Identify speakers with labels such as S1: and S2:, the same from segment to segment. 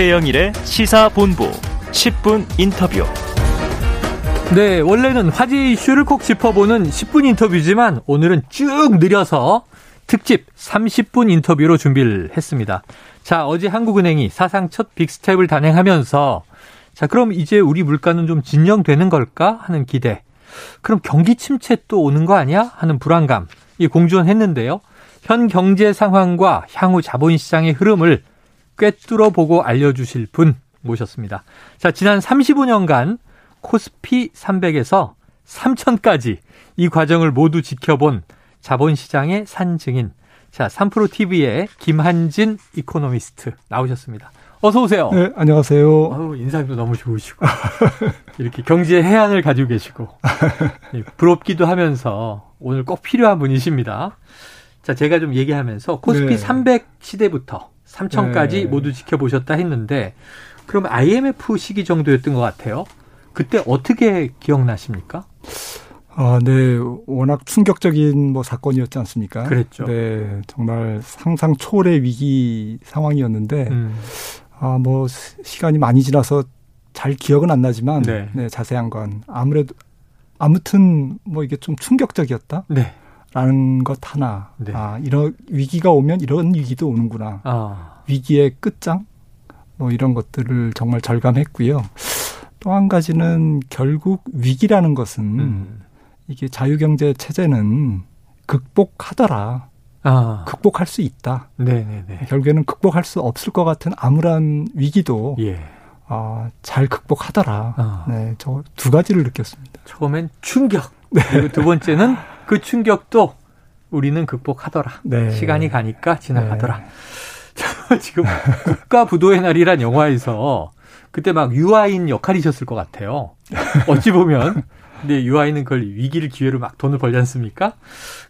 S1: 최영일의 시사본부 10분 인터뷰.
S2: 네, 원래는 화제 이슈를 콕 짚어보는 10분 인터뷰지만 오늘은 쭉 느려서 특집 30분 인터뷰로 준비를 했습니다. 자, 어제 한국은행이 사상 첫 빅스텝을 단행하면서 자, 그럼 이제 우리 물가는 좀 진정되는 걸까 하는 기대. 그럼 경기 침체 또 오는 거 아니야? 하는 불안감. 이 공존했는데요. 현 경제 상황과 향후 자본 시장의 흐름을 꿰뚫어 보고 알려주실 분 모셨습니다. 자, 지난 35년간 코스피 300에서 3000까지 이 과정을 모두 지켜본 자본시장의 산증인. 자, 3프로TV의 김한진 이코노미스트 나오셨습니다. 어서 오세요.
S3: 네, 안녕하세요.
S2: 아우, 인상도 너무 좋으시고. 이렇게 경제 혜안을 가지고 계시고. 예, 부럽기도 하면서 오늘 꼭 필요한 분이십니다. 자, 제가 좀 얘기하면서 코스피 네. 300 시대부터 3천까지 네. 모두 지켜보셨다 했는데 그럼 IMF 시기 정도였던 것 같아요. 그때 어떻게 기억나십니까?
S3: 아, 네. 워낙 충격적인 뭐 사건이었지 않습니까?
S2: 그랬죠.
S3: 네. 정말 상상 초월의 위기 상황이었는데, 음. 아, 뭐, 시간이 많이 지나서 잘 기억은 안 나지만, 네. 네. 자세한 건. 아무래도, 아무튼 뭐 이게 좀 충격적이었다? 네. 라는 것 하나. 네. 아, 이런 위기가 오면 이런 위기도 오는구나. 아. 위기의 끝장? 뭐 이런 것들을 정말 절감했고요. 또 한 가지는 결국 위기라는 것은 음. 이게 자유경제 체제는 극복하더라. 아. 극복할 수 있다. 네네네. 네, 네. 결국에는 극복할 수 없을 것 같은 암울한 위기도 예. 아, 잘 극복하더라. 아. 네, 저 두 가지를 느꼈습니다.
S2: 처음엔 충격. 네. 그리고 두 번째는 그 충격도 우리는 극복하더라. 네. 시간이 가니까 지나가더라. 네. 지금 국가 부도의 날이란 영화에서 그때 막 유아인 역할이셨을 것 같아요. 어찌 보면. 근데 유아인은 그걸 위기를 기회로 막 돈을 벌지 않습니까?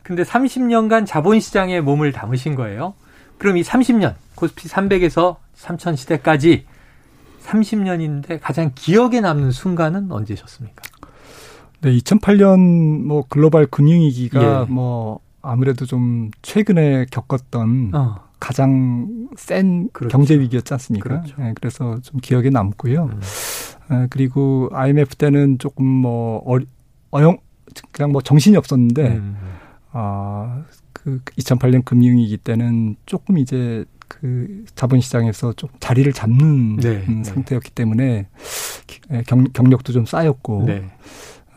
S2: 근데 30년간 자본시장에 몸을 담으신 거예요. 그럼 이 30년, 코스피 300에서 3000 시대까지 30년인데 가장 기억에 남는 순간은 언제셨습니까?
S3: 네, 2008년 뭐 글로벌 금융위기가 예. 뭐 아무래도 좀 최근에 겪었던 어. 가장 센 그렇죠. 경제 위기였지 않습니까? 그렇죠. 네, 그래서 좀 기억에 남고요. 음. 네, 그리고 IMF 때는 조금 뭐 어, 어영 그냥 뭐 정신이 없었는데 음. 아 그 2008년 금융위기 때는 조금 이제 그 자본시장에서 좀 자리를 잡는 네, 음, 상태였기 때문에 경, 경력도 좀 쌓였고 네.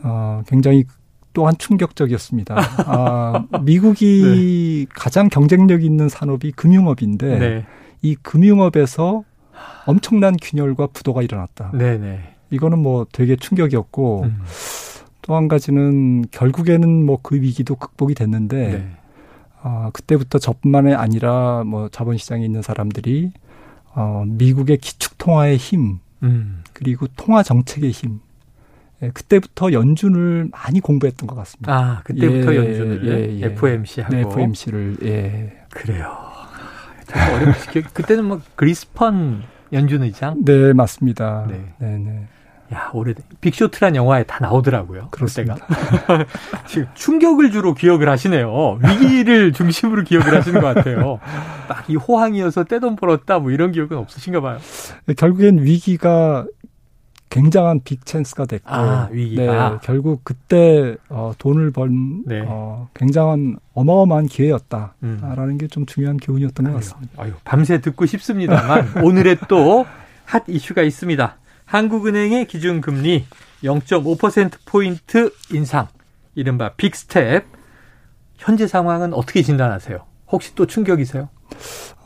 S3: 어, 굉장히 또한 충격적이었습니다. 아, 미국이 네. 가장 경쟁력 있는 산업이 금융업인데 네. 이 금융업에서 엄청난 균열과 부도가 일어났다. 네네. 네. 이거는 뭐 되게 충격이었고 음. 또한 가지는 결국에는 뭐 그 위기도 극복이 됐는데 네. 아, 그때부터 저뿐만이 아니라 뭐 자본시장에 있는 사람들이 어, 미국의 기축통화의 힘 음. 그리고 통화 정책의 힘 예, 그때부터 연준을 많이 공부했던 것 같습니다.
S2: 아, 그때부터 예, 연준을 예, 예. FOMC 하고
S3: 네, FOMC를 예.
S2: 그래요. 어렵지. 그때는 뭐 그리스펀 연준 의장?
S3: 네, 맞습니다. 네, 네. 네.
S2: 야, 오래된 빅쇼트란 영화에 다 나오더라고요.
S3: 그렇습니다.
S2: 지금 충격을 주로 기억을 하시네요. 위기를 중심으로 기억을 하시는 것 같아요. 딱 이 호황이어서 떼돈 벌었다 뭐 이런 기억은 없으신가 봐요.
S3: 네, 결국엔 위기가 굉장한 빅 찬스가 됐고
S2: 아, 위기가.
S3: 네, 결국 그때 어, 돈을 번 네. 어, 굉장한 어마어마한 기회였다라는 음. 게좀 중요한 교훈이었던 아유, 것 같습니다.
S2: 아유, 밤새 듣고 싶습니다만 오늘의 또 hot issue가 있습니다. 한국은행의 기준금리 0.5%포인트 인상, 이른바 big step. 현재 상황은 어떻게 진단하세요? 혹시 또 충격이세요?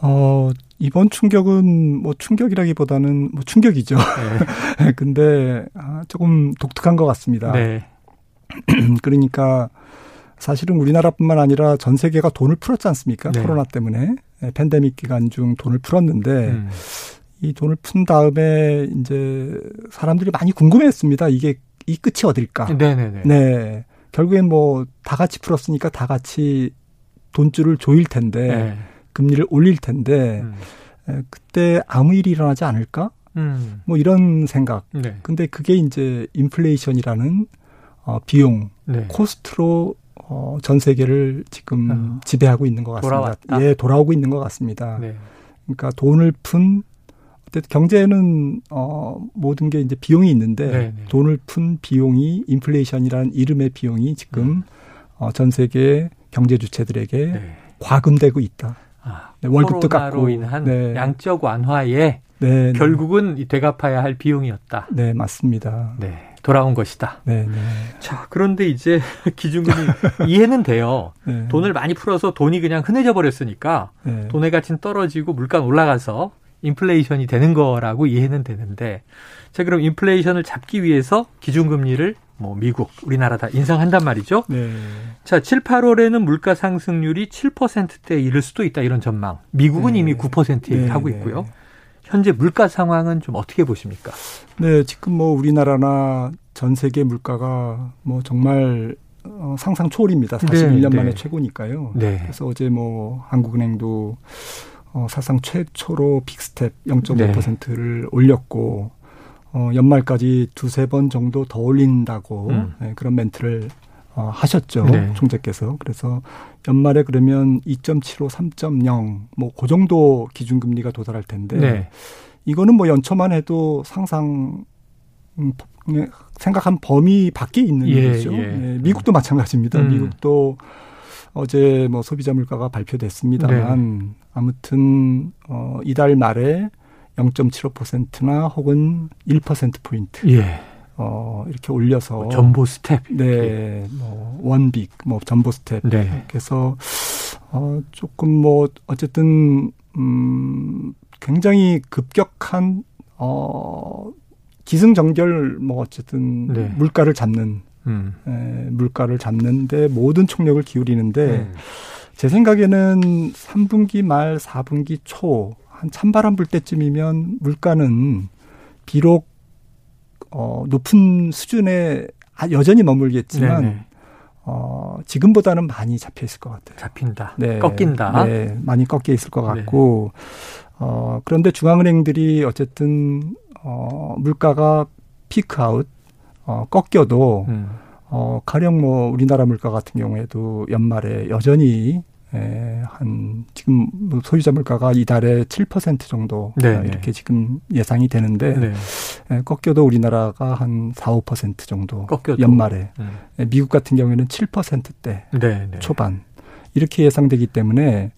S3: 어, 이번 충격은 뭐 충격이라기보다는 뭐 충격이죠. 네. 근데 아, 조금 독특한 것 같습니다. 네. 그러니까 사실은 우리나라뿐만 아니라 전 세계가 돈을 풀었지 않습니까? 네. 코로나 때문에. 예, 팬데믹 기간 중 돈을 풀었는데 음. 이 돈을 푼 다음에 이제 사람들이 많이 궁금해했습니다. 이게 이 끝이 어딜까? 네네네. 네. 결국엔 뭐 다 같이 풀었으니까 다 같이 돈줄을 조일 텐데 네. 금리를 올릴 텐데 음. 에, 그때 아무 일이 일어나지 않을까? 음. 뭐 이런 생각. 네. 근데 그게 이제 인플레이션이라는 어, 비용, 네. 코스트로 어, 전 세계를 지금 어. 지배하고 있는 것 같습니다. 돌아왔다? 예, 돌아오고 있는 것 같습니다. 네. 그러니까 돈을 푼 어쨌든 경제는 어 모든 게 이제 비용이 있는데 네네. 네. 돈을 푼 비용이 인플레이션이라는 이름의 비용이 지금 음. 어, 전 세계 경제 주체들에게 네. 과금되고 있다. 아,
S2: 네, 월급도 깎고 인한 네. 양적 완화에 네, 네, 결국은 되갚아야 할 비용이었다.
S3: 네, 맞습니다. 네.
S2: 돌아온 것이다. 네, 네. 자, 그런데 이제 기준금이 이해는 돼요. 네. 돈을 많이 풀어서 돈이 그냥 흔해져 버렸으니까 네. 돈의 가치는 떨어지고 물가 올라가서 인플레이션이 되는 거라고 이해는 되는데 자 그럼 인플레이션을 잡기 위해서 기준금리를 뭐 미국, 우리나라 다 인상한단 말이죠. 네. 자, 7, 8월에는 물가 상승률이 7%대에 이를 수도 있다 이런 전망. 미국은 네. 이미 9% 얘기하고 네. 있고요. 현재 물가 상황은 좀 어떻게 보십니까?
S3: 네, 지금 뭐 우리나라나 전 세계 물가가 뭐 정말 어, 상상 초월입니다. 41년 네, 만에 최고니까요. 네. 그래서 어제 뭐 한국은행도 어, 사상 최초로 big step 0.5%를 네. 올렸고 어, 연말까지 두세 번 정도 더 올린다고 음. 네, 그런 멘트를 어, 하셨죠. 네. 총재께서. 그래서 연말에 그러면 2.75, 3.0, 뭐, 그 정도 기준금리가 도달할 텐데, 네. 이거는 뭐 연초만 해도 상상, 음, 생각한 범위 밖에 있는 예, 일이죠. 예. 네, 미국도 마찬가지입니다. 음. 미국도 어제 뭐 소비자 물가가 발표됐습니다만, 네. 아무튼, 어, 이달 말에 0.75%나 혹은 1%포인트. 예. 어, 이렇게 올려서. 뭐
S2: jumbo step.
S3: 네. 뭐, one big, 뭐, jumbo step. 네. 그래서, 어, 조금 뭐, 어쨌든, 음, 굉장히 급격한, 어, 기승전결, 뭐, 어쨌든, 네. 물가를 잡는, 음. 에, 물가를 잡는데 모든 총력을 기울이는데, 음. 제 생각에는 3분기 말 4분기 초, 한 찬바람 불 때쯤이면 물가는 비록 어, 높은 수준에 아, 여전히 머물겠지만 네네. 어, 지금보다는 많이 잡혀 있을 것 같아요.
S2: 잡힌다. 네. 꺾인다.
S3: 네, 많이 꺾여 있을 것 네. 같고 네. 어, 그런데 중앙은행들이 어쨌든 어, 물가가 피크아웃 어, 꺾여도 음. 어, 가령 뭐 우리나라 물가 같은 경우에도 연말에 여전히 에, 한 지금 뭐 소유자 물가가 이달에 7% 정도 네, 네 이렇게 지금 예상이 되는데 네. 에, 꺾여도 우리나라가 한 4, 5% 정도 꺾여도. 연말에 음. 에, 미국 같은 경우에는 7%대 네, 네, 초반 이렇게 예상되기 때문에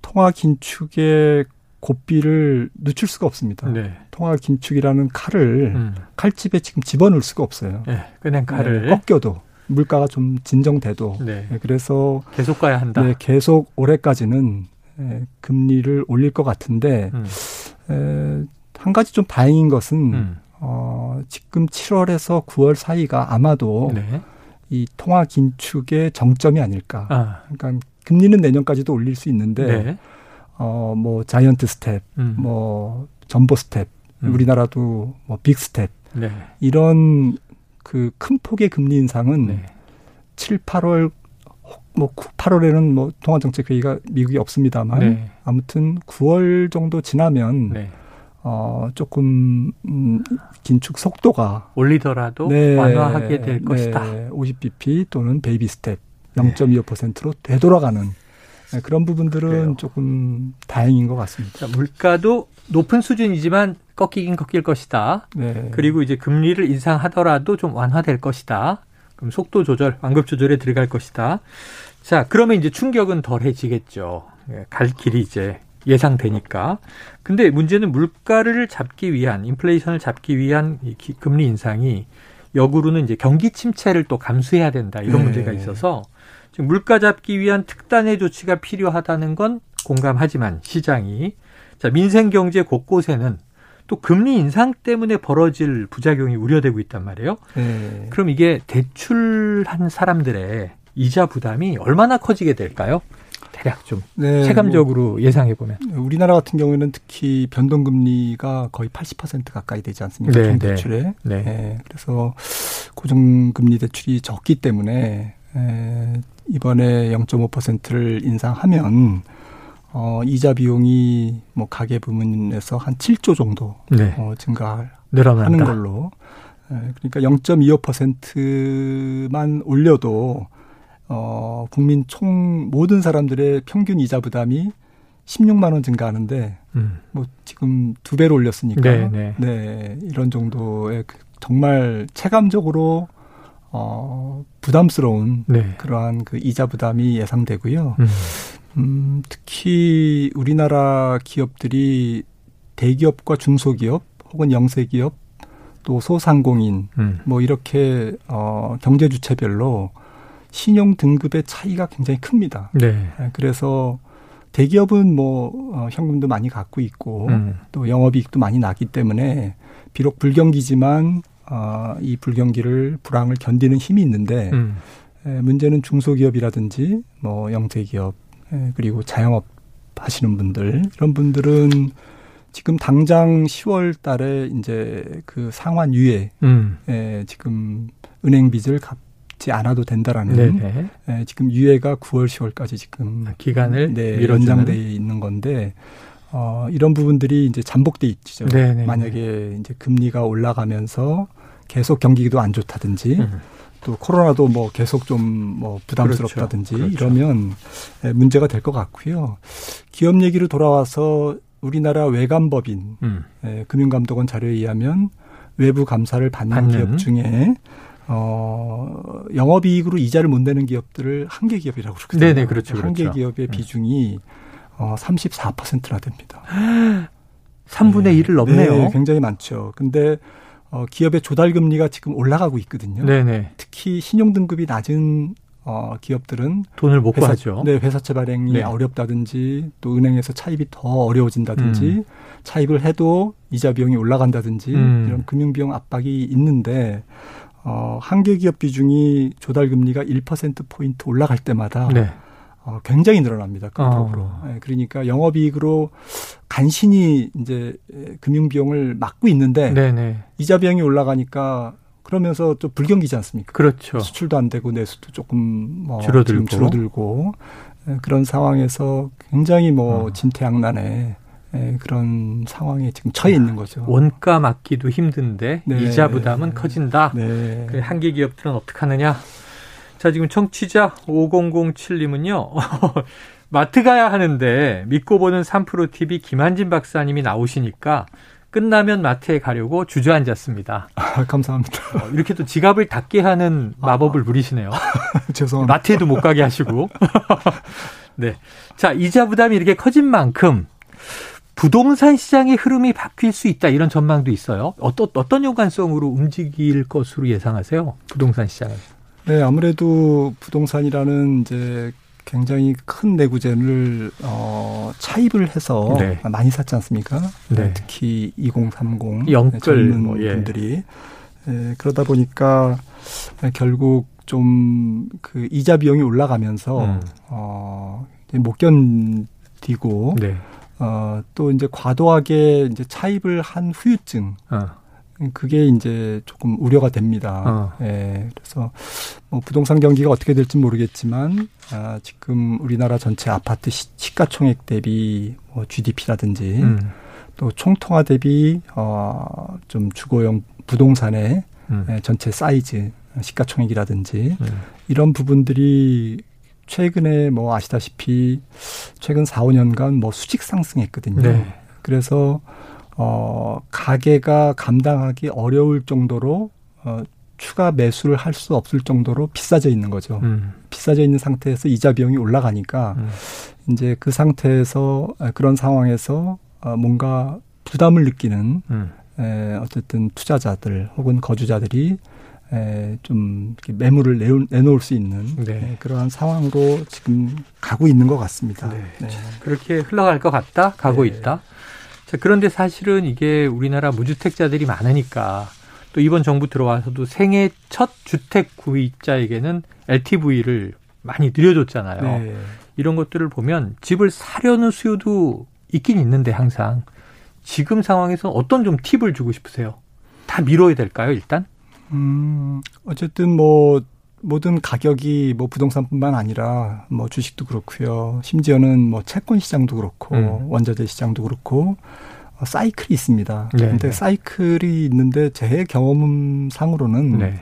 S3: 통화 긴축의 고비를 늦출 수가 없습니다. 네. 통화 긴축이라는 칼을 음. 칼집에 지금 집어넣을 수가 없어요. 네,
S2: 그냥 칼을
S3: 꺾여도 물가가 좀 진정돼도 네. 네. 그래서
S2: 계속 가야 한다.
S3: 네, 계속 올해까지는 예, 금리를 올릴 것 같은데 음. 에, 한 가지 좀 다행인 것은 음. 어, 지금 7월에서 9월 사이가 아마도 네. 이 통화 긴축의 정점이 아닐까. 아. 그러니까 금리는 내년까지도 올릴 수 있는데 네. 어, 뭐 giant step, 음. 뭐 jumbo step, 음. 우리나라도 뭐 big step 네. 이런 그 큰 폭의 금리 인상은 네. 7, 8월 뭐 8월에는 뭐 통화 정책 회의가 미국이 없습니다만 네. 아무튼 9월 정도 지나면 네. 어 조금 음, 긴축 속도가
S2: 올리더라도 네, 완화하게 될
S3: 네,
S2: 것이다.
S3: 50bp 또는 baby step 0.25%로 되돌아가는 네, 그런 부분들은 그래요. 조금 다행인 것 같습니다.
S2: 자, 물가도 높은 수준이지만 꺾이긴 꺾일 것이다. 네. 그리고 이제 금리를 인상하더라도 좀 완화될 것이다. 그럼 속도 조절, 완급 조절에 들어갈 것이다. 자, 그러면 이제 충격은 덜해지겠죠. 예, 갈 길이 이제 예상되니까. 근데 문제는 물가를 잡기 위한 인플레이션을 잡기 위한 이 금리 인상이 역으로는 이제 경기 침체를 또 감수해야 된다 이런 네. 문제가 있어서 지금 물가 잡기 위한 특단의 조치가 필요하다는 건 공감하지만 시장이 자 민생 경제 곳곳에는 또 금리 인상 때문에 벌어질 부작용이 우려되고 있단 말이에요. 네. 그럼 이게 대출한 사람들의 이자 부담이 얼마나 커지게 될까요? 대략 좀 네, 체감적으로 뭐 예상해 보면
S3: 우리나라 같은 경우에는 특히 변동 금리가 거의 80% 가까이 되지 않습니까? 네, 대출에. 네. 네. 네. 그래서 고정 금리 대출이 적기 때문에 에, 이번에 0.5%를 인상하면 어, 이자 비용이 뭐 가계 부문에서 한 7조 정도 네. 어, 증가하는 걸로. 에, 그러니까 0.25%만 올려도 어, 국민 총 모든 사람들의 평균 이자 부담이 16만 원 증가하는데 음. 뭐 지금 두 배로 올렸으니까 네, 네. 네 이런 정도의 그 정말 체감적으로 어 부담스러운 네. 그러한 그 이자 부담이 예상되고요. 음. 음, 특히 우리나라 기업들이 대기업과 중소기업 혹은 영세기업 또 소상공인 음. 뭐 이렇게 어 경제 주체별로 신용 등급의 차이가 굉장히 큽니다. 네. 예, 그래서 대기업은 뭐 어, 현금도 많이 갖고 있고 음. 또 영업이익도 많이 나기 때문에 비록 불경기지만 어, 이 불경기를 불황을 견디는 힘이 있는데 음. 에, 예, 문제는 중소기업이라든지 뭐 영세기업 그리고 자영업 하시는 분들 이런 분들은 지금 당장 10월 달에 이제 그 상환 유예 음. 에, 지금 은행 빚을 갚 받지 않아도 된다라는 예, 지금 유예가 9월 10월까지 지금
S2: 아, 기간을
S3: 네, 연장돼 있는 건데 어, 이런 부분들이 이제 잠복돼 있죠. 네네. 만약에 이제 금리가 올라가면서 계속 경기도 안 좋다든지 음. 또 코로나도 뭐 계속 좀 뭐 부담스럽다든지 그렇죠. 그렇죠. 이러면 예, 문제가 될 것 같고요. 기업 얘기로 돌아와서 우리나라 외감법인 음. 예, 금융감독원 자료에 의하면 외부 감사를 받는, 받는. 기업 중에 어, 영업이익으로 이자를 못 내는 기업들을 한계 기업이라고 그러거든요.
S2: 네네, 그렇죠.
S3: 한계
S2: 그렇죠.
S3: 기업의 음. 비중이 어, 34%나 됩니다.
S2: 3분의 네. 1을 넘네요. 네,
S3: 굉장히 많죠. 근데 어, 기업의 조달 금리가 지금 올라가고 있거든요. 네네. 특히 신용 등급이 낮은 어, 기업들은
S2: 돈을 못
S3: 회사,
S2: 구하죠.
S3: 네, 회사채 발행이 네. 어렵다든지 또 은행에서 차입이 더 어려워진다든지 음. 차입을 해도 이자 비용이 올라간다든지 음. 이런 금융 비용 압박이 있는데 어, 한계 기업 비중이 조달 금리가 1% 포인트 올라갈 때마다 네. 어, 굉장히 늘어납니다. 급폭으로. 어. 네, 그러니까 영업이익으로 간신히 이제 금융 비용을 막고 있는데 네네. 이자 비용이 올라가니까 그러면서 또 불경기지 않습니까?
S2: 그렇죠.
S3: 수출도 안 되고 내수도 조금 뭐
S2: 줄어들고,
S3: 줄어들고 네, 그런 상황에서 굉장히 뭐 어. 진퇴양난에 예, 그런 상황에 지금 처해 있는 거죠.
S2: 원가 맞기도 힘든데 네. 이자 부담은 커진다. 네. 그 한계 기업들은 어떻게 하느냐? 자, 지금 청취자 5007님은요. 마트 가야 하는데 믿고 보는 3프로 TV 김한진 박사님이 나오시니까 끝나면 마트에 가려고 주저앉았습니다.
S3: 아, 감사합니다.
S2: 어, 이렇게 또 지갑을 닫게 하는 마법을 아, 부리시네요.
S3: 죄송합니다.
S2: 마트에도 못 가게 하시고. 네. 자, 이자 부담이 이렇게 커진 만큼 부동산 시장의 흐름이 바뀔 수 있다 이런 전망도 있어요. 어떤 어떤 연관성으로 움직일 것으로 예상하세요? 부동산 시장은?
S3: 네, 아무래도 부동산이라는 이제 굉장히 큰 내구재를 어 차입을 해서 네. 많이 샀지 않습니까? 네. 특히 2030
S2: 영끌
S3: 젊은 뭐, 예. 분들이 예, 그러다 보니까 결국 좀 그 이자 비용이 올라가면서 음. 어 못 견디고 네. 어, 또 이제 과도하게 이제 차입을 한 후유증. 어. 그게 이제 조금 우려가 됩니다. 어. 예. 그래서 뭐 부동산 경기가 어떻게 될지 모르겠지만 아, 지금 우리나라 전체 아파트 시, 시가총액 대비 뭐 GDP라든지 음. 또 총통화 대비 어, 좀 주거용 부동산의 음. 예, 전체 사이즈 시가총액이라든지 음. 이런 부분들이 최근에 뭐 아시다시피 최근 4, 5년간 뭐 수직 상승했거든요. 네. 그래서 어 가게가 감당하기 어려울 정도로 어 추가 매수를 할 수 없을 정도로 비싸져 있는 거죠. 음. 비싸져 있는 상태에서 이자 비용이 올라가니까 음. 이제 그 상태에서 그런 상황에서 어 뭔가 부담을 느끼는 음. 에 어쨌든 투자자들 혹은 거주자들이 에, 좀 매물을 내놓, 내놓을 수 있는 네. 에, 그러한 상황으로 지금 가고 있는 것 같습니다. 네.
S2: 네. 그렇게 흘러갈 것 같다, 가고 네. 있다. 자, 그런데 사실은 이게 우리나라 무주택자들이 많으니까 또 이번 정부 들어와서도 생애 첫 주택 구입자에게는 LTV를 많이 늘려줬잖아요. 네. 이런 것들을 보면 집을 사려는 수요도 있긴 있는데 항상 지금 상황에서 어떤 좀 팁을 주고 싶으세요? 다 미뤄야 될까요, 일단?
S3: 음, 어쨌든 뭐 모든 가격이 뭐 부동산뿐만 아니라 뭐 주식도 그렇고요. 심지어는 뭐 채권 시장도 그렇고 음. 원자재 시장도 그렇고 어, 사이클이 있습니다. 네. 근데 네. 사이클이 있는데 제 경험상으로는 네.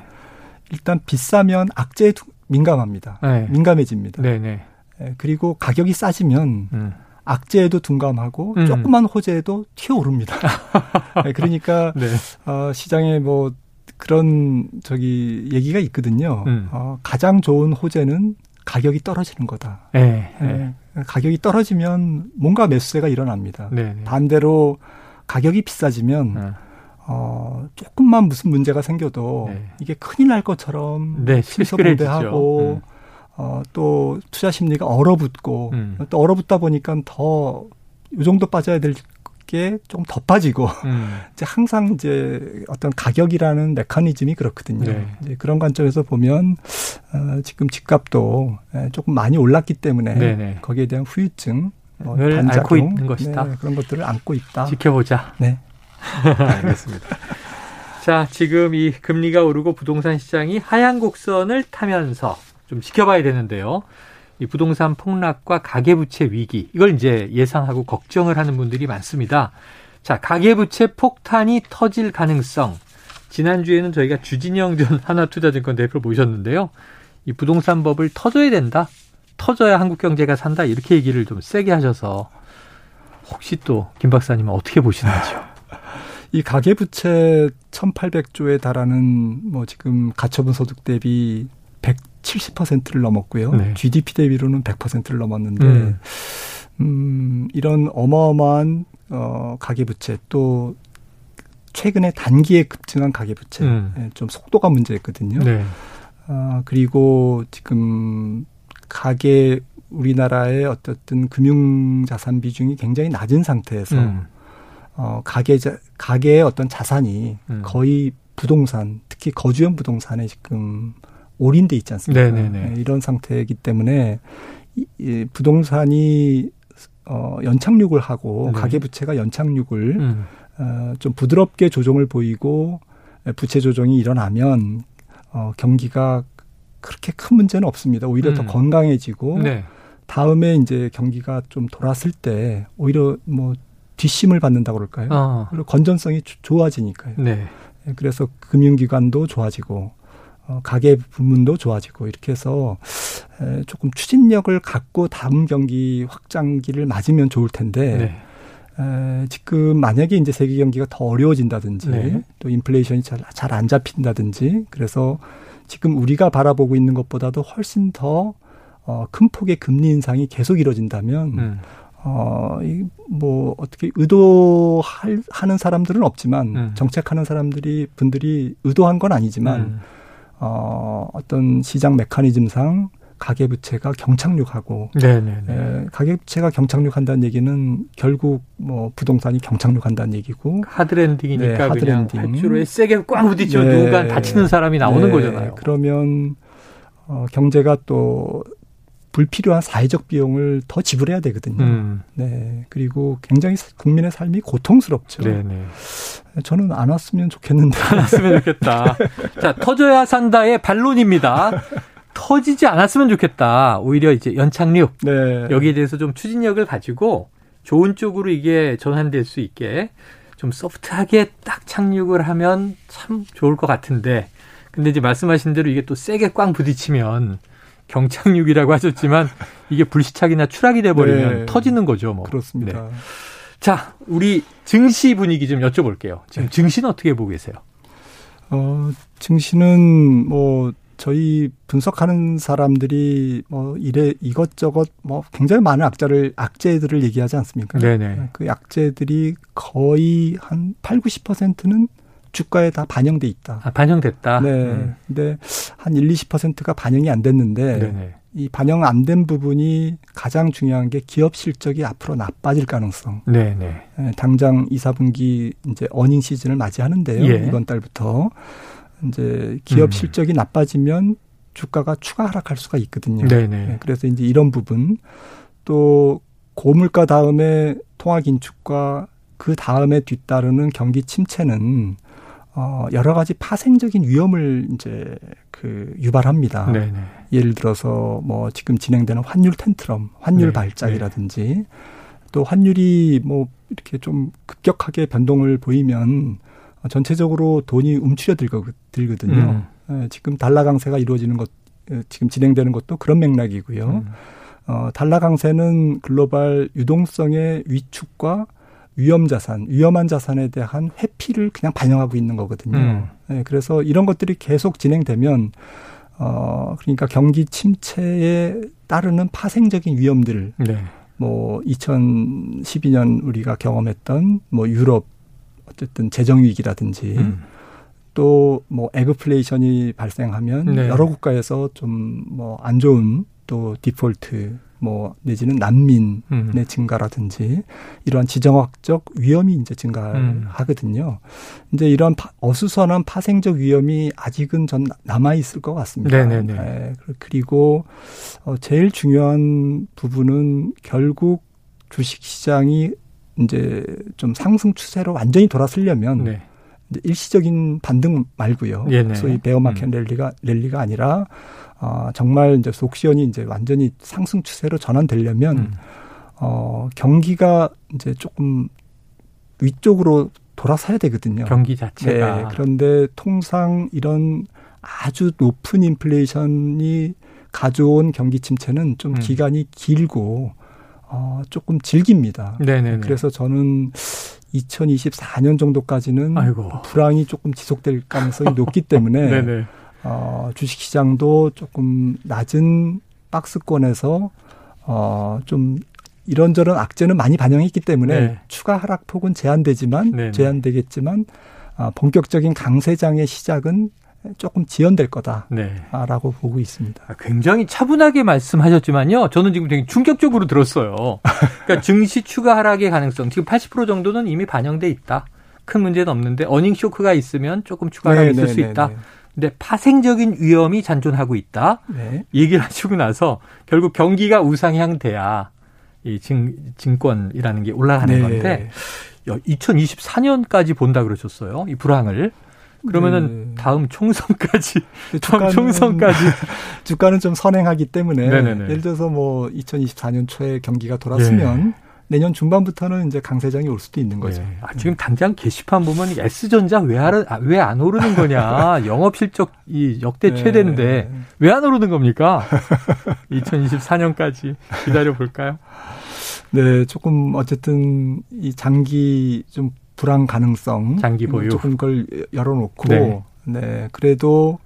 S3: 일단 비싸면 악재에 민감합니다. 네. 민감해집니다. 네, 네. 예, 그리고 가격이 싸지면 음. 악재에도 둔감하고 음. 조그만 호재에도 튀어오릅니다. 네, 그러니까 네. 어, 시장에 뭐 그런 저기 얘기가 있거든요. 음. 어, 가장 좋은 호재는 가격이 떨어지는 거다. 네, 네. 가격이 떨어지면 뭔가 매수세가 일어납니다. 네, 네. 반대로 가격이 비싸지면 네. 어, 조금만 무슨 문제가 생겨도 네. 이게 큰일 날 것처럼
S2: 네, 실수봉대하고
S3: 음. 어, 또 투자 심리가 얼어붙고 음. 또 얼어붙다 보니까 더이 정도 빠져야 될 게좀더 빠지고 음. 이제 항상 이제 어떤 가격이라는 메커니즘이 그렇거든요. 네. 이제 그런 관점에서 보면 어, 지금 집값도 예, 조금 많이 올랐기 때문에 네네. 네. 거기에 대한 후유증,
S2: 뭐 반작용 고 있는 것이다. 네,
S3: 그런 것들을 안고 있다.
S2: 지켜보자. 네. 알겠습니다. 자, 지금 이 금리가 오르고 부동산 시장이 하향 곡선을 타면서 좀 지켜봐야 되는데요. 이 부동산 폭락과 가계부채 위기 이걸 이제 예상하고 걱정을 하는 분들이 많습니다. 자, 가계부채 폭탄이 터질 가능성. 지난주에는 저희가 주진영 전 하나투자증권 대표 모셨는데요. 이 부동산 법을 터져야 된다. 터져야 한국 경제가 산다. 이렇게 얘기를 좀 세게 하셔서 혹시 또 김 박사님은 어떻게 보시는지요?
S3: 이 가계부채 1,800조에 달하는 뭐 지금 가처분 소득 대비 170%를 넘었고요. 네. GDP 대비로는 100%를 넘었는데 음. 음, 이런 어마어마한 어 가계 부채 또 최근에 단기에 급증한 가계 부채 음. 예, 좀 속도가 문제였거든요. 네. 어, 그리고 지금 가계 우리나라의 어떻든 금융 자산 비중이 굉장히 낮은 상태에서 음. 어 가계 자, 가계의 어떤 자산이 음. 거의 부동산 특히 거주형 부동산에 지금 올인돼 있지 않습니까? 네네네. 네, 이런 상태이기 때문에 이, 이 부동산이 어, 연착륙을 하고 네. 가계부채가 연착륙을 음. 어, 좀 부드럽게 조정을 보이고 부채 조정이 일어나면 어, 경기가 그렇게 큰 문제는 없습니다. 오히려 음. 더 건강해지고 네. 다음에 이제 경기가 좀 돌았을 때 오히려 뭐 뒷심을 받는다 그럴까요? 어. 그리고 건전성이 좋아지니까요. 네. 예, 그래서 금융기관도 좋아지고 어, 가계 부문도 좋아지고 이렇게 해서 에, 조금 추진력을 갖고 다음 경기 확장기를 맞으면 좋을 텐데 네. 에, 지금 만약에 이제 세계 경기가 더 어려워진다든지 네. 또 인플레이션이 잘 잘 안 잡힌다든지 그래서 지금 우리가 바라보고 있는 것보다도 훨씬 더 어, 큰 폭의 금리 인상이 계속 이뤄진다면 음. 어, 이, 뭐, 어떻게 의도할, 하는 사람들은 없지만, 음. 정책하는 사람들이, 분들이 의도한 건 아니지만, 음. 어, 어떤 시장 메커니즘상 가계부채가 경착륙하고 네네네. 에, 가계부채가 경착륙한다는 얘기는 결국 뭐 부동산이 경착륙한다는 얘기고
S2: 하드랜딩이니까 네, 하드랜딩. 그냥 밧줄에 세게 꽉 부딪혀 네. 누군가 다치는 사람이 나오는 네. 거잖아요.
S3: 그러면 어, 경제가 또 불필요한 사회적 비용을 더 지불해야 되거든요. 음. 네. 그리고 굉장히 국민의 삶이 고통스럽죠. 네네. 저는 안 왔으면 좋겠는데.
S2: 안 왔으면 좋겠다. 자, 터져야 산다의 반론입니다. 터지지 않았으면 좋겠다. 오히려 이제 연착륙. 네. 여기에 대해서 좀 추진력을 가지고 좋은 쪽으로 이게 전환될 수 있게 좀 소프트하게 딱 착륙을 하면 참 좋을 것 같은데. 근데 이제 말씀하신 대로 이게 또 세게 꽝 부딪히면 경착륙이라고 하셨지만 이게 불시착이나 추락이 돼버리면 네. 터지는 거죠. 뭐.
S3: 그렇습니다. 네.
S2: 자, 우리 증시 분위기 좀 여쭤볼게요. 지금 네. 증시는 어떻게 보고 계세요?
S3: 어, 증시는 뭐 저희 분석하는 사람들이 뭐 이래 이것저것 뭐 굉장히 많은 악재를 악재들을 얘기하지 않습니까? 네네. 그 악재들이 거의 한 8, 90%는 주가에 다 반영돼 있다.
S2: 아, 반영됐다.
S3: 네. 음. 근데 한 1, 20%가 반영이 안 됐는데 네네. 이 반영 안 된 부분이 가장 중요한 게 기업 실적이 앞으로 나빠질 가능성. 네네. 네, 당장 2, 4분기 이제 어닝 시즌을 맞이하는데요. 예. 이번 달부터 이제 기업 음. 실적이 나빠지면 주가가 추가 하락할 수가 있거든요. 네네. 네, 그래서 이제 이런 부분 또 고물가 다음에 통화 긴축과 그 다음에 뒤따르는 경기 침체는 어 여러 가지 파생적인 위험을 이제 그 유발합니다. 네네. 예를 들어서 뭐 지금 진행되는 환율 텐트럼, 환율 네. 발작이라든지 네. 또 환율이 뭐 이렇게 좀 급격하게 변동을 보이면 전체적으로 돈이 움츠려 들거든요. 음. 예, 지금 달러 강세가 이루어지는 것, 예, 지금 진행되는 것도 그런 맥락이고요. 음. 어, 달러 강세는 글로벌 유동성의 위축과 위험 자산, 위험한 자산에 대한 회피를 그냥 반영하고 있는 거거든요. 음. 네, 그래서 이런 것들이 계속 진행되면 어 그러니까 경기 침체에 따르는 파생적인 위험들, 네. 뭐 2012년 우리가 경험했던 뭐 유럽 어쨌든 재정 위기라든지 음. 또 뭐 agflation이 발생하면 네. 여러 국가에서 좀 뭐 안 좋은 또 디폴트 뭐 내지는 난민의 음. 증가라든지 이러한 지정학적 위험이 이제 증가하거든요. 음. 이제 이런 파, 어수선한 파생적 위험이 아직은 전 남아 있을 것 같습니다. 네네네. 네, 그리고 어 제일 중요한 부분은 결국 주식 시장이 이제 좀 상승 추세로 완전히 돌아서려면 네. 일시적인 반등 말고요. 예네. 소위 베어마켓 음. 랠리가 랠리가 아니라 어, 정말 이제 속시원이 이제 완전히 상승 추세로 전환되려면 음. 어, 경기가 이제 조금 위쪽으로 돌아서야 되거든요.
S2: 경기 자체가.
S3: 네, 그런데 통상 이런 아주 높은 인플레이션이 가져온 경기 침체는 좀 음. 기간이 길고 어, 조금 질깁니다. 네네 그래서 저는 2024년 정도까지는 아이고. 불황이 조금 지속될 가능성이 높기 때문에 네네. 어, 주식 시장도 조금 낮은 박스권에서 어, 좀 이런저런 악재는 많이 반영했기 때문에 네. 추가 하락폭은 제한되지만 네네. 제한되겠지만 어, 본격적인 강세장의 시작은 조금 지연될 거다라고 네. 보고 있습니다.
S2: 아, 굉장히 차분하게 말씀하셨지만요. 저는 지금 되게 충격적으로 들었어요. 그러니까 증시 추가 하락의 가능성 지금 80% 정도는 이미 반영돼 있다. 큰 문제는 없는데 어닝 쇼크가 있으면 조금 추가 하락이 있을 네, 수 네, 있다. 네, 근데 파생적인 위험이 잔존하고 있다. 네. 얘기를 하시고 나서 결국 경기가 우상향 돼야 이 증, 증권이라는 게 올라가는 네. 건데 2024년까지 본다 그러셨어요. 이 불황을. 그러면은 네. 다음 총선까지
S3: 다음 총선까지 주가는 좀 선행하기 때문에 네네네. 예를 들어서 뭐 2024년 초에 경기가 돌았으면 네. 내년 중반부터는 이제 강세장이 올 수도 있는 거죠. 네.
S2: 아, 지금 당장 게시판 보면 S전자 왜안 아, 왜안 오르는 거냐. 영업 실적 이 역대 네. 최대인데 왜 안 오르는 겁니까? 2024년까지 기다려 볼까요?
S3: 네, 조금 어쨌든 이 장기 좀 불안 가능성
S2: 장기 보유
S3: 조금 그걸 열어놓고 네, 네 그래도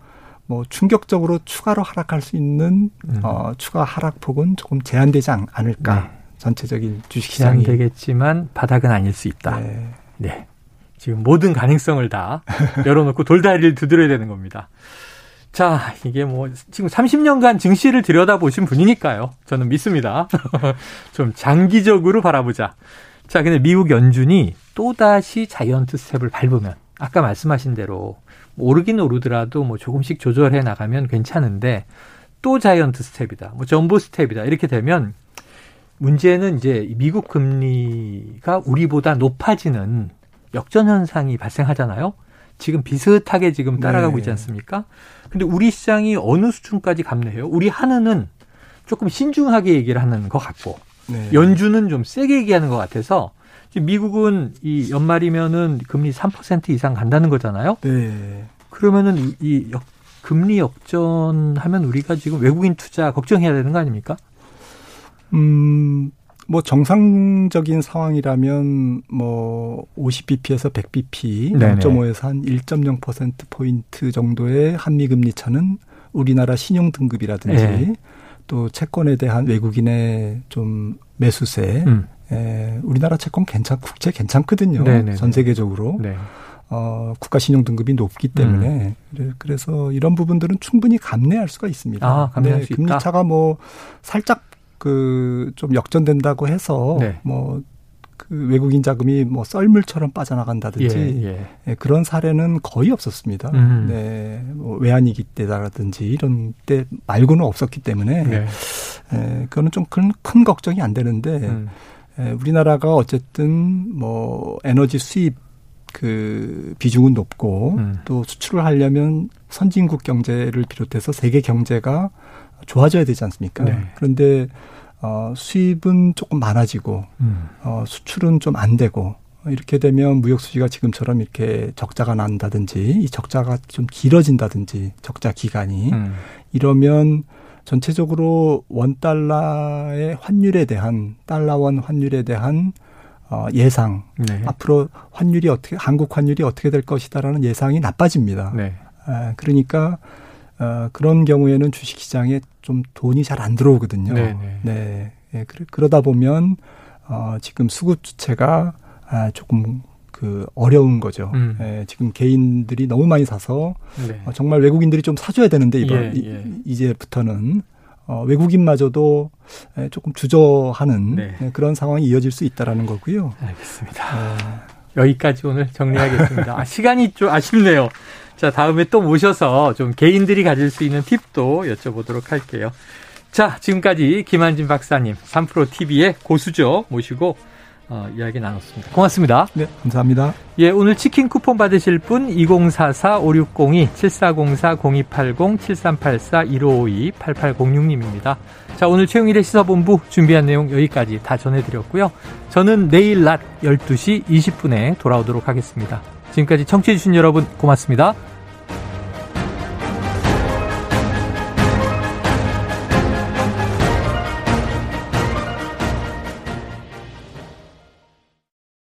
S3: 뭐 충격적으로 추가로 하락할 수 있는 음. 어, 추가 하락폭은 조금 제한되지 않, 않을까. 네. 전체적인 주식 시장이
S2: 되겠지만 바닥은 아닐 수 있다. 네. 네. 지금 모든 가능성을 다 열어놓고 돌다리를 두드려야 되는 겁니다. 자, 이게 뭐 지금 30년간 증시를 들여다보신 분이니까요. 저는 믿습니다. 좀 장기적으로 바라보자. 자, 근데 미국 연준이 또다시 자이언트 스텝을 밟으면 아까 말씀하신 대로 뭐 오르긴 오르더라도 뭐 조금씩 조절해 나가면 괜찮은데 또 자이언트 스텝이다. 뭐 전보 스텝이다. 이렇게 되면 문제는 이제 미국 금리가 우리보다 높아지는 역전 현상이 발생하잖아요. 지금 비슷하게 지금 따라가고 네. 있지 않습니까? 근데 우리 시장이 어느 수준까지 감내해요? 우리 하느는 조금 신중하게 얘기를 하는 것 같고 네. 연준은 좀 세게 얘기하는 것 같아서 미국은 이 연말이면은 금리 3% 이상 간다는 거잖아요. 네. 그러면은 이 역, 금리 역전하면 우리가 지금 외국인 투자 걱정해야 되는 거 아닙니까?
S3: 음, 뭐 정상적인 상황이라면 뭐 50bp에서 100bp, 네네. 0.5에서 한 1.0% 포인트 정도의 한미 금리 차는 우리나라 신용 등급이라든지 네. 또 채권에 대한 외국인의 좀 매수세, 음. 에, 우리나라 채권 괜찮, 국채 괜찮거든요. 네네네. 전 세계적으로. 네. 어, 국가 신용 등급이 높기 때문에 음. 그래서 이런 부분들은 충분히 감내할 수가 있습니다. 아, 감내할 수 금리 차가 뭐 살짝 그 좀 역전된다고 해서 네. 뭐그 그 외국인 자금이 뭐 썰물처럼 빠져나간다든지 예, 예. 예, 그런 사례는 거의 없었습니다. 음. 네, 뭐 외환위기 때라든지 이런 때 말고는 없었기 때문에 네. 예, 그거는 좀큰 큰 걱정이 안 되는데 음. 예, 우리나라가 어쨌든 뭐 에너지 수입 그 비중은 높고 음. 또 수출을 하려면 선진국 경제를 비롯해서 세계 경제가 좋아져야 되지 않습니까? 네. 그런데 어, 수입은 조금 많아지고 음. 어, 수출은 좀 안 되고 이렇게 되면 무역 수지가 지금처럼 이렇게 적자가 난다든지 이 적자가 좀 길어진다든지 적자 기간이 음. 이러면 전체적으로 원 달러의 환율에 대한 달러 원 환율에 대한 어, 예상 네. 앞으로 환율이 어떻게 한국 환율이 어떻게 될 것이다라는 예상이 나빠집니다. 네. 아, 그러니까 어, 그런 경우에는 주식 시장에 좀 돈이 잘 안 들어오거든요. 네네. 네. 네. 예, 그러 다 보면 어, 지금 수급 주체가 아, 조금 그 어려운 거죠. 음. 예, 지금 개인들이 너무 많이 사서 네. 어, 정말 외국인들이 좀 사줘야 되는데 이번 예, 예. 이 제부터는 어, 외국인마저도 예, 조금 주저하는 네. 예, 그런 상황이 이어질 수 있다라는 거고요.
S2: 알겠습니다. 예. 여기까지 오늘 정리하겠습니다. 아, 시간이 좀 아쉽네요. 자, 다음에 또 모셔서 좀 개인들이 가질 수 있는 팁도 여쭤보도록 할게요. 자, 지금까지 김한진 박사님, 3프로 TV의 고수죠 모시고 어, 이야기 나눴습니다. 고맙습니다.
S3: 네, 감사합니다.
S2: 예, 오늘 치킨 쿠폰 받으실 분 2044-5602-7404-0280-7384-1552-8806님입니다. 자, 오늘 최영일의 시사본부 준비한 내용 여기까지 다 전해드렸고요. 저는 내일 낮 12시 20분에 돌아오도록 하겠습니다. 지금까지 청취해주신 여러분 고맙습니다.